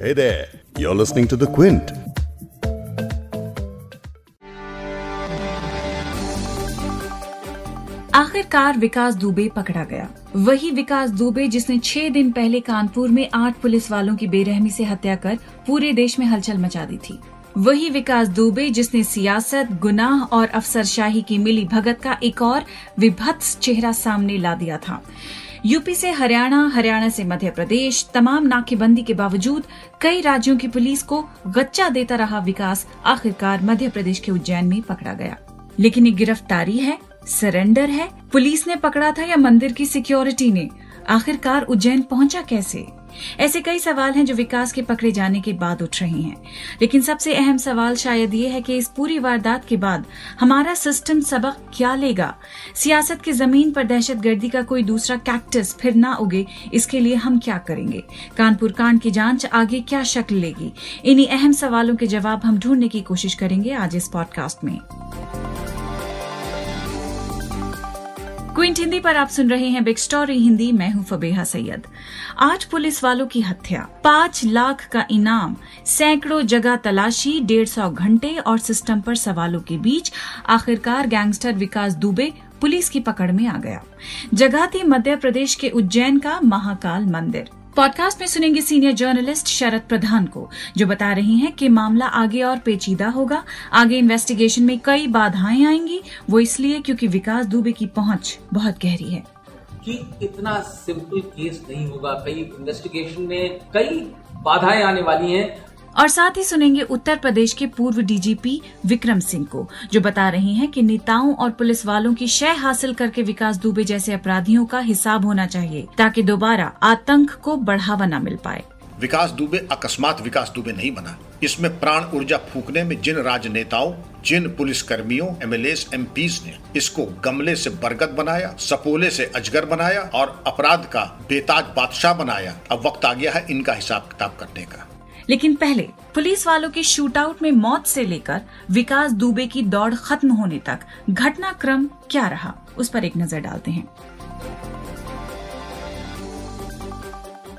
Hey there, you're listening to The Quint. आखिरकार विकास दुबे पकड़ा गया। वही विकास दुबे जिसने छह दिन पहले कानपुर में आठ पुलिस वालों की बेरहमी से हत्या कर पूरे देश में हलचल मचा दी थी। वही विकास दुबे जिसने सियासत गुनाह और अफसरशाही की मिली भगत का एक और विभत्स चेहरा सामने ला दिया था। यूपी से हरियाणा हरियाणा से मध्य प्रदेश, तमाम नाकेबंदी के बावजूद कई राज्यों की पुलिस को गच्चा देता रहा विकास, आखिरकार मध्य प्रदेश के उज्जैन में पकड़ा गया। लेकिन ये गिरफ्तारी है, सरेंडर है, पुलिस ने पकड़ा था या मंदिर की सिक्योरिटी ने? आखिरकार उज्जैन पहुँचा कैसे? ऐसे कई सवाल हैं जो विकास के पकड़े जाने के बाद उठ रहे हैं। लेकिन सबसे अहम सवाल शायद ये है कि इस पूरी वारदात के बाद हमारा सिस्टम सबक क्या लेगा? सियासत की ज़मीन पर दहशत गर्दी का कोई दूसरा कैक्टस फिर ना उगे, इसके लिए हम क्या करेंगे? कानपुर कांड की जाँच आगे क्या शक्ल लेगी? इन्हीं अहम सवालों के जवाब हम ढूँढने की कोशिश करेंगे आज इस पॉडकास्ट में। क्विंट हिंदी पर आप सुन रहे हैं बिग स्टोरी हिंदी। मैं हूँ फबेहा सैयद। आठ पुलिस वालों की हत्या। पाँच लाख का इनाम, सैकड़ों जगह तलाशी, डेढ़ सौ घंटे और सिस्टम पर सवालों के बीच आखिरकार गैंगस्टर विकास दुबे पुलिस की पकड़ में आ गया। जगह थी मध्य प्रदेश के उज्जैन का महाकाल मंदिर। पॉडकास्ट में सुनेंगे सीनियर जर्नलिस्ट शरद प्रधान को, जो बता रही हैं कि मामला आगे और पेचीदा होगा। आगे इन्वेस्टिगेशन में कई बाधाएँ आएँगी, वो इसलिए क्योंकि विकास दुबे की पहुँच बहुत गहरी है। कि इतना सिंपल केस नहीं होगा। कई इन्वेस्टिगेशन में कई बाधाएँ आने वाली हैं। और साथ ही सुनेंगे उत्तर प्रदेश के पूर्व डीजीपी विक्रम सिंह को, जो बता रहे हैं कि नेताओं और पुलिस वालों की शय हासिल करके विकास दुबे जैसे अपराधियों का हिसाब होना चाहिए, ताकि दोबारा आतंक को बढ़ावा न मिल पाए। विकास दुबे अकस्मात विकास दुबे नहीं बना। इसमें प्राण ऊर्जा फूकने में जिन राजनेताओं, जिन पुलिस कर्मियों एम एल ने इसको गमले से बरगद बनाया, सपोले से अजगर बनाया और अपराध का बेताज बादशाह बनाया, अब वक्त आ गया है इनका हिसाब किताब करने का। लेकिन पहले, पुलिस वालों के शूटआउट में मौत से लेकर विकास दुबे की दौड़ खत्म होने तक घटनाक्रम क्या रहा, उस पर एक नज़र डालते हैं।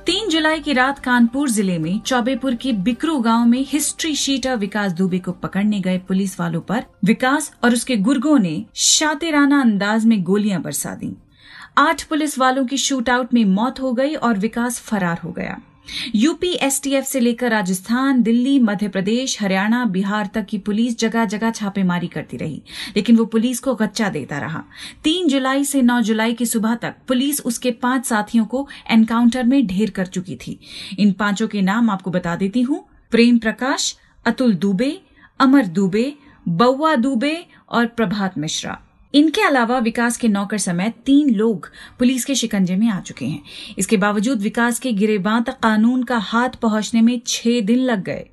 तीन जुलाई की रात कानपुर ज़िले में चौबेपुर के बिकरू गाँव में हिस्ट्री शीटर विकास दुबे को पकड़ने गए पुलिस वालों पर विकास और उसके गुर्गों ने शातिराना अंदाज में गोलियाँ बरसा दी। आठ पुलिस वालों की शूटआउट में मौत हो गई और विकास फरार हो गया। यूपी एसटीएफ से लेकर राजस्थान, दिल्ली मध्य प्रदेश हरियाणा, बिहार तक की पुलिस जगह जगह छापेमारी करती रही, लेकिन वो पुलिस को गच्चा देता रहा। तीन जुलाई से नौ जुलाई की सुबह तक पुलिस उसके पाँच साथियों को एनकाउंटर में ढेर कर चुकी थी। इन पाँचों के नाम आपको बता देती हूँ। प्रेम प्रकाश, अतुल दुबे, अमर दुबे बउआ दुबे और प्रभात मिश्रा। इनके अलावा विकास के नौकर समेत तीन लोग पुलिस के शिकंजे में आ चुके हैं। इसके बावजूद विकास के गिरेबां तक कानून का हाथ पहुँचने में छह दिन लग गए।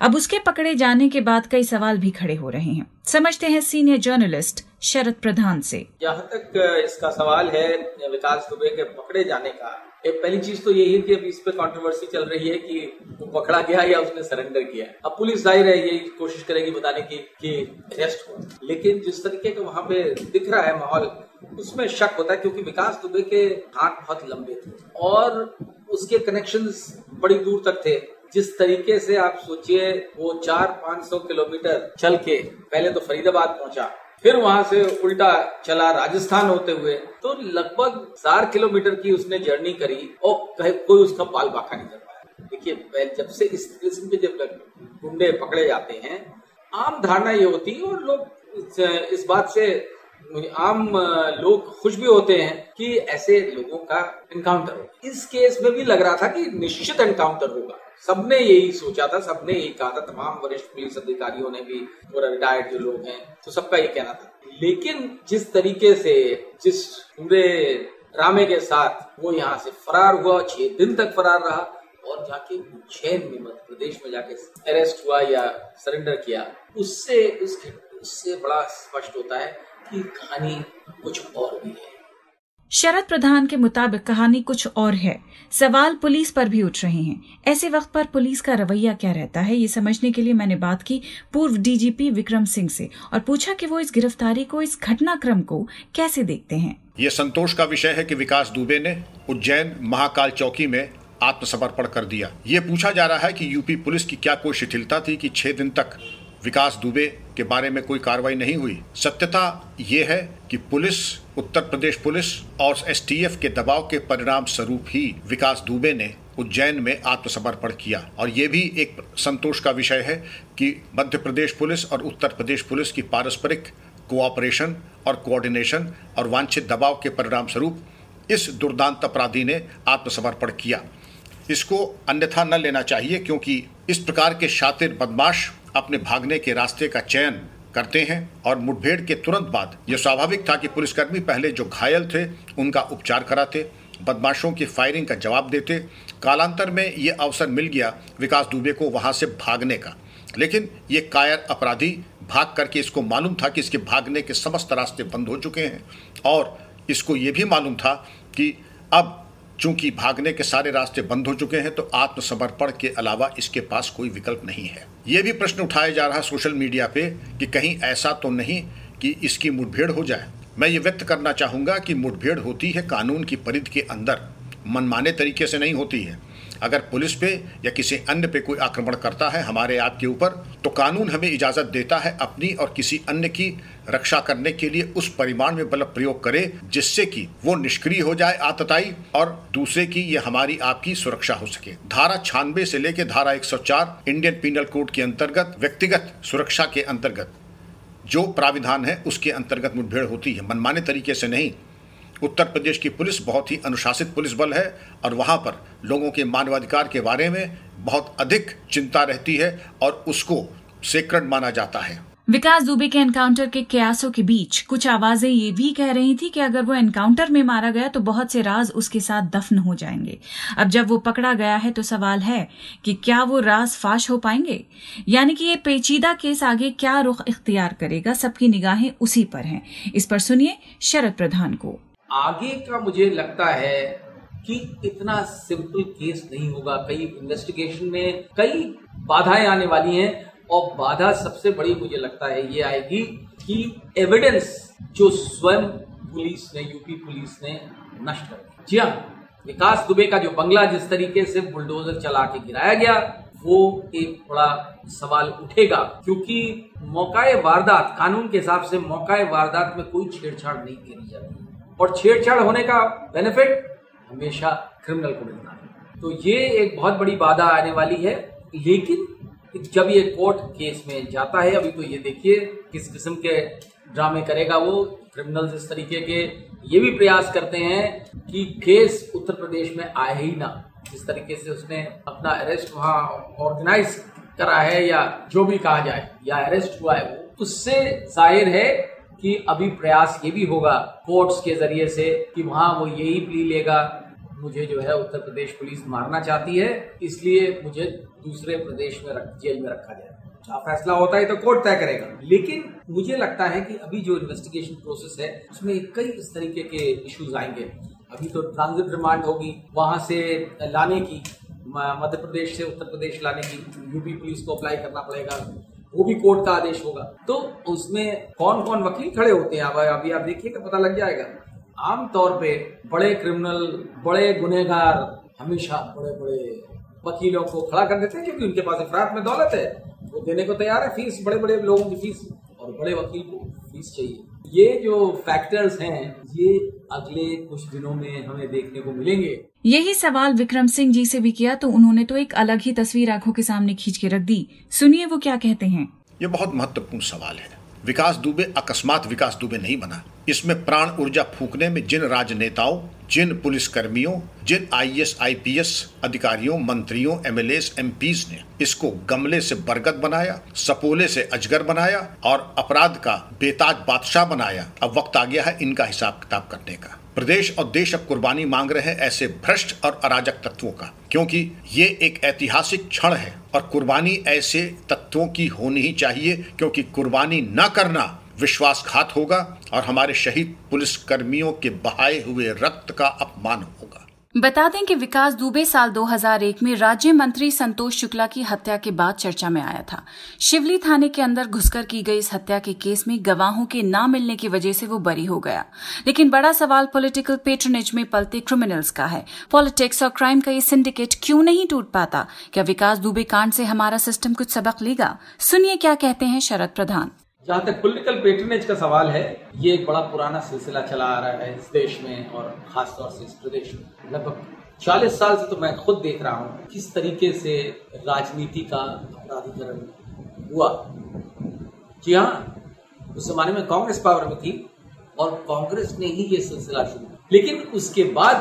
अब उसके पकड़े जाने के बाद कई सवाल भी खड़े हो रहे हैं। समझते हैं सीनियर जर्नलिस्ट शरद प्रधान से। जहाँ तक इसका सवाल है, विकास दुबे के पकड़े जाने का एक पहली चीज़ तो यही है कि अब इस पे कंट्रोवर्सी चल रही है कि वो पकड़ा गया या उसने सरेंडर किया अब पुलिस ज़ाहिर है, यही कोशिश करेगी बताने की कि अरेस्ट हो लेकिन जिस तरीके का वहाँ पे दिख रहा है माहौल, उसमें शक होता है क्योंकि विकास दुबे के हाथ बहुत लंबे थे और उसके कनेक्शन बड़ी दूर तक थे। जिस तरीके से आप सोचिए, वो चार पाँच सौ किलोमीटर चल के पहले तो फरीदाबाद पहुँचा फिर वहाँ से उल्टा चला राजस्थान होते हुए। तो लगभग चार किलोमीटर की उसने जर्नी करी और कोई उसका पाल बाखा नहीं कर पाया देखिए जब से इस किस्म के जब गुंडे पकड़े जाते हैं, आम धारणा ये होती है और लोग इस बात से आम लोग खुश भी होते हैं कि ऐसे लोगों का एनकाउंटर हो। इस केस में भी लग रहा था कि निश्चित एनकाउंटर होगा। सबने यही सोचा था, सबने यही कहा था, तमाम वरिष्ठ पुलिस अधिकारियों ने भी और रिटायर्ड जो लोग हैं तो सबका ये कहना था। लेकिन जिस तरीके से, जिस पूरे ड्रामे के साथ वो यहाँ से फरार हुआ, छह दिन तक फरार रहा, और जाके उज्जैन में मध्य प्रदेश में जाके अरेस्ट हुआ या सरेंडर किया, उससे, उसके, उससे बड़ा स्पष्ट होता है कि कहानी कुछ और भी है। शरद प्रधान के मुताबिक कहानी कुछ और है। सवाल पुलिस पर भी उठ रहे हैं। ऐसे वक्त पर पुलिस का रवैया क्या रहता है, ये समझने के लिए मैंने बात की पूर्व डीजीपी विक्रम सिंह से और पूछा कि वो इस गिरफ्तारी को, इस घटनाक्रम को कैसे देखते हैं। ये संतोष का विषय है कि विकास दुबे ने उज्जैन महाकाल चौकी में आत्मसमर्पण कर दिया। ये पूछा जा रहा है कि यूपी पुलिस की क्या कोई शिथिलता थी कि छह दिन तक विकास दुबे के बारे में कोई कार्रवाई नहीं हुई। सत्यता ये है कि पुलिस, उत्तर प्रदेश पुलिस और एसटीएफ के दबाव के परिणाम स्वरूप ही विकास दुबे ने उज्जैन में आत्मसमर्पण किया। और ये भी एक संतोष का विषय है कि मध्य प्रदेश पुलिस और उत्तर प्रदेश पुलिस की पारस्परिक कोऑपरेशन और कोऑर्डिनेशन और वांछित दबाव के परिणाम स्वरूप इस दुर्दांत अपराधी ने आत्मसमर्पण किया। इसको अन्यथा न लेना चाहिए, क्योंकि इस प्रकार के शातिर बदमाश अपने भागने के रास्ते का चयन करते हैं और मुठभेड़ के तुरंत बाद यह स्वाभाविक था कि पुलिसकर्मी पहले जो घायल थे, उनका उपचार कराते, बदमाशों की फायरिंग का जवाब देते। कालांतर में ये अवसर मिल गया विकास दुबे को वहाँ से भागने का। लेकिन ये कायर अपराधी भाग करके इसको मालूम था कि इसके भागने के समस्त रास्ते बंद हो चुके हैं। और इसको ये भी मालूम था कि अब चूँकि भागने के सारे रास्ते बंद हो चुके हैं तो आत्मसमर्पण के अलावा इसके पास कोई विकल्प नहीं है। ये भी प्रश्न उठाया जा रहा है सोशल मीडिया पे कि कहीं ऐसा तो नहीं कि इसकी मुठभेड़ हो जाए। मैं ये व्यक्त करना चाहूँगा कि मुठभेड़ होती है कानून की परिधि के अंदर। मनमाने तरीके से नहीं होती है। अगर पुलिस पे या किसी अन्य पे कोई आक्रमण करता है हमारे आपके ऊपर तो कानून हमें इजाज़त देता है अपनी और किसी अन्य की रक्षा करने के लिए उस परिमाण में बल प्रयोग करे, जिससे कि वो निष्क्रिय हो जाए आतताई और दूसरे की ये हमारी आपकी सुरक्षा हो सके। धारा छानबे से लेकर धारा 104 इंडियन पिनल कोड के अंतर्गत, व्यक्तिगत सुरक्षा के अंतर्गत जो प्राविधान है, उसके अंतर्गत मुठभेड़ होती है। मनमाने तरीके से नहीं उत्तर प्रदेश की पुलिस बहुत ही अनुशासित पुलिस बल है और वहाँ पर लोगों के मानवाधिकार के बारे में बहुत अधिक चिंता रहती है और उसको सेक्रड माना जाता है। विकास दुबे के एनकाउंटर के कयासों के बीच कुछ आवाज़ें ये भी कह रही थी कि अगर वो एनकाउंटर में मारा गया तो बहुत से राज उसके साथ दफन हो जाएँगे। अब जब वो पकड़ा गया है तो सवाल है कि क्या वो राज फाश हो पाएँगे? यानी कि ये पेचीदा केस आगे क्या रुख इख्तियार करेगा? सबकी निगाहें उसी पर हैं। इस पर सुनिए शरद प्रधान को। आगे का मुझे लगता है कि इतना सिंपल केस नहीं होगा। कई इन्वेस्टिगेशन में कई बाधाएँ आने वाली हैं और बाधा सबसे बड़ी मुझे लगता है ये आएगी कि एविडेंस जो स्वयं पुलिस ने यूपी पुलिस ने नष्ट कर जी हाँ विकास दुबे का जो बंगला जिस तरीके से बुलडोजर चला के गिराया गया, वो एक बड़ा सवाल उठेगा, क्योंकि मौकाए वारदात, कानून के हिसाब से मौकाए वारदात में कोई छेड़छाड़ नहीं करी जाती। और छेड़छाड़ होने का बेनिफिट हमेशा क्रिमिनल को मिलता है। तो ये एक बहुत बड़ी बाधा आने वाली है, लेकिन जब ये कोर्ट केस में जाता है, अभी तो ये देखिए किस किस्म के ड्रामे करेगा वो क्रिमिनल इस तरीके के। ये भी प्रयास करते हैं कि केस उत्तर प्रदेश में आए ही ना। जिस तरीके से उसने अपना अरेस्ट वहाँ ऑर्गेनाइज करा है या जो भी कहा जाए, या अरेस्ट हुआ है वो, उससे ज़ाहिर है कि अभी प्रयास ये भी होगा कोर्ट्स के ज़रिए से कि वहाँ वो यही प्ली लेगा। मुझे जो है उत्तर प्रदेश पुलिस मारना चाहती है इसलिए मुझे दूसरे प्रदेश में रख, जेल में रखा जाए। जहाँ फैसला होता है तो कोर्ट तय करेगा। लेकिन मुझे लगता है कि अभी जो इन्वेस्टिगेशन प्रोसेस है उसमें कई इस तरीके के इश्यूज़ आएँगे। अभी तो ट्रांजिट रिमांड होगी वहाँ से लाने की मध्य प्रदेश से उत्तर प्रदेश लाने की यूपी पुलिस को अप्लाई करना पड़ेगा। वो भी कोर्ट का आदेश होगा। तो उसमें कौन कौन वकील खड़े होते हैं? अभी आप देखिए पता लग जाएगा। आमतौर पे बड़े क्रिमिनल बड़े गुनेगार हमेशा बड़े बड़े वकीलों को खड़ा कर देते हैं, क्योंकि उनके पास अफरात में दौलत है। वो देने को तैयार है, फ़ीस, बड़े बड़े लोगों की फ़ीस, और बड़े वकील को फ़ीस चाहिए। ये जो फैक्टर्स हैं ये अगले कुछ दिनों में हमें देखने को मिलेंगे। यही सवाल विक्रम सिंह जी से भी किया तो उन्होंने तो एक अलग ही तस्वीर आँखों के सामने खींच के रख दी। सुनिए वो क्या कहते हैं। ये बहुत महत्वपूर्ण सवाल है। विकास दुबे अकस्मात विकास दुबे नहीं बना। इसमें प्राण ऊर्जा फूकने में जिन राजनेताओं जिन पुलिस कर्मियों जिन आईएएस आईपीएस अधिकारियों, मंत्रियों एमएलए एमपीज ने इसको गमले से बरगद बनाया, सपोले से अजगर बनाया और अपराध का बेताज बादशाह बनाया। अब वक्त आ गया है इनका हिसाब किताब करने का। प्रदेश और देश अब कुर्बानी मांग रहे हैं ऐसे भ्रष्ट और अराजक तत्वों का, क्योंकि ये एक ऐतिहासिक क्षण है और कुर्बानी ऐसे तत्वों की होनी ही चाहिए, क्योंकि कुर्बानी न करना विश्वासघात होगा और हमारे शहीद पुलिस कर्मियों के बहाए हुए रक्त का अपमान होगा। बता दें कि विकास दुबे साल 2001 में राज्य मंत्री संतोष शुक्ला की हत्या के बाद चर्चा में आया था। शिवली थाने के अंदर घुसकर की गई इस हत्या के केस में गवाहों के न मिलने की वजह से वो बरी हो गया। लेकिन बड़ा सवाल पॉलिटिकल पेट्रोनेज में पलते क्रिमिनल्स का है। पॉलिटिक्स और क्राइम का ये सिंडिकेट क्यों नहीं टूट पाता? क्या विकास दुबे कांड से हमारा सिस्टम कुछ सबक लेगा? सुनिए क्या कहते हैं शरद प्रधान। जहाँ तक पॉलिटिकल पेट्रनेज का सवाल है, ये एक बड़ा पुराना सिलसिला चला आ रहा है इस देश में और खासतौर से इस प्रदेश में। लगभग चालीस साल से तो मैं खुद देख रहा हूँ किस तरीके से राजनीति का अपराधीकरण हुआ। जी हाँ उस जमाने में कांग्रेस पावर में थी और कांग्रेस ने ही ये सिलसिला शुरू लेकिन उसके बाद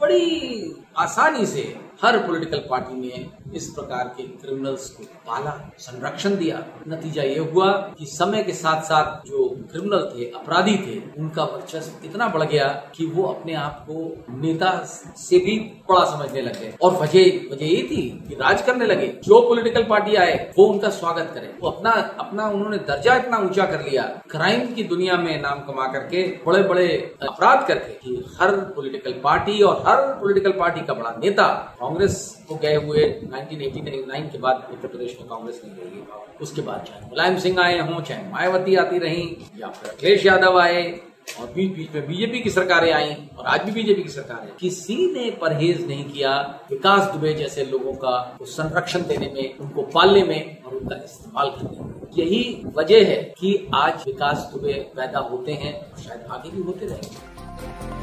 बड़ी आसानी से हर पॉलिटिकल पार्टी ने इस प्रकार के क्रिमिनल्स को पाला, संरक्षण दिया। नतीजा ये हुआ कि समय के साथ साथ जो क्रिमिनल थे, अपराधी थे, उनका वर्चस्व इतना बढ़ गया कि वो अपने आप को नेता से भी बड़ा समझने लगे और वजह वजह ये थी कि राज करने लगे। जो पॉलिटिकल पार्टी आए, वो उनका स्वागत करे। वो अपना अपना उन्होंने दर्जा इतना ऊँचा कर लिया क्राइम की दुनिया में नाम कमा करके बड़े बड़े अपराध करके कि हर पॉलिटिकल पार्टी और हर पॉलिटिकल पार्टी का बड़ा नेता कांग्रेस को गए हुए 1989 के बाद उत्तर प्रदेश में कांग्रेस नहीं रहेगी उसके बाद चाहे मुलायम सिंह आए हों, चाहे मायावती आती रही, या फिर अखिलेश यादव आए, और बीच बीच में बीजेपी की सरकारें आई, और आज भी बीजेपी की सरकार है। किसी ने परहेज नहीं किया विकास दुबे जैसे लोगों का संरक्षण देने में, उनको पालने में और उनका इस्तेमाल करने में। यही वजह है कि आज विकास दुबे पैदा होते हैं, और शायद आगे भी होते रहेंगे।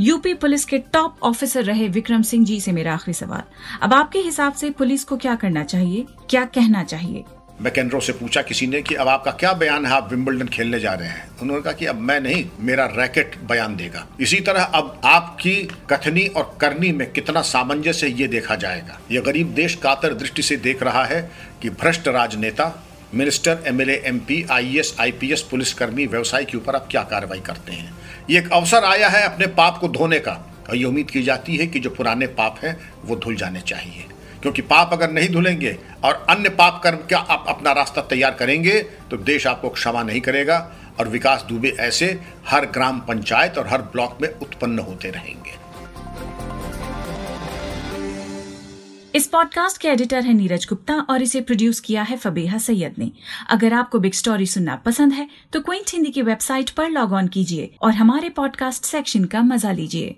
यूपी पुलिस के टॉप ऑफिसर रहे विक्रम सिंह जी से मेरा आखिरी सवाल। अब आपके हिसाब से पुलिस को क्या करना चाहिए? क्या कहना चाहिए? मैकेंड्रो से पूछा किसी ने कि अब आपका क्या बयान है? आप विम्बलडन खेलने जा रहे हैं। उन्होंने कहा कि अब मैं नहीं, मेरा रैकेट बयान देगा। इसी तरह अब आपकी कथनी और करनी में कितना सामंजस्य ये देखा जाएगा। ये गरीब देश कातर दृष्टि से देख रहा है कि भ्रष्ट राजनेता minister, MLA, MP, IAS, IPS, पुलिसकर्मी, व्यवसाय के ऊपर अब क्या कार्रवाई करते हैं? ये एक अवसर आया है अपने पाप को धोने का। और ये उम्मीद की जाती है कि जो पुराने पाप हैं, वो धुल जाने चाहिए। क्योंकि पाप अगर नहीं धुलेंगे और अन्य पाप कर्म का आप अपना रास्ता तैयार करेंगे तो देश आपको क्षमा नहीं करेगा। और विकास दुबे ऐसे हर ग्राम पंचायत और हर ब्लॉक में उत्पन्न होते रहेंगे। इस पॉडकास्ट के एडिटर है नीरज गुप्ता और इसे प्रोड्यूस किया है फबेहा सैयद ने। अगर आपको बिग स्टोरी सुनना पसंद है तो क्विंट हिंदी की वेबसाइट पर लॉग ऑन कीजिए और हमारे पॉडकास्ट सेक्शन का मज़ा लीजिए।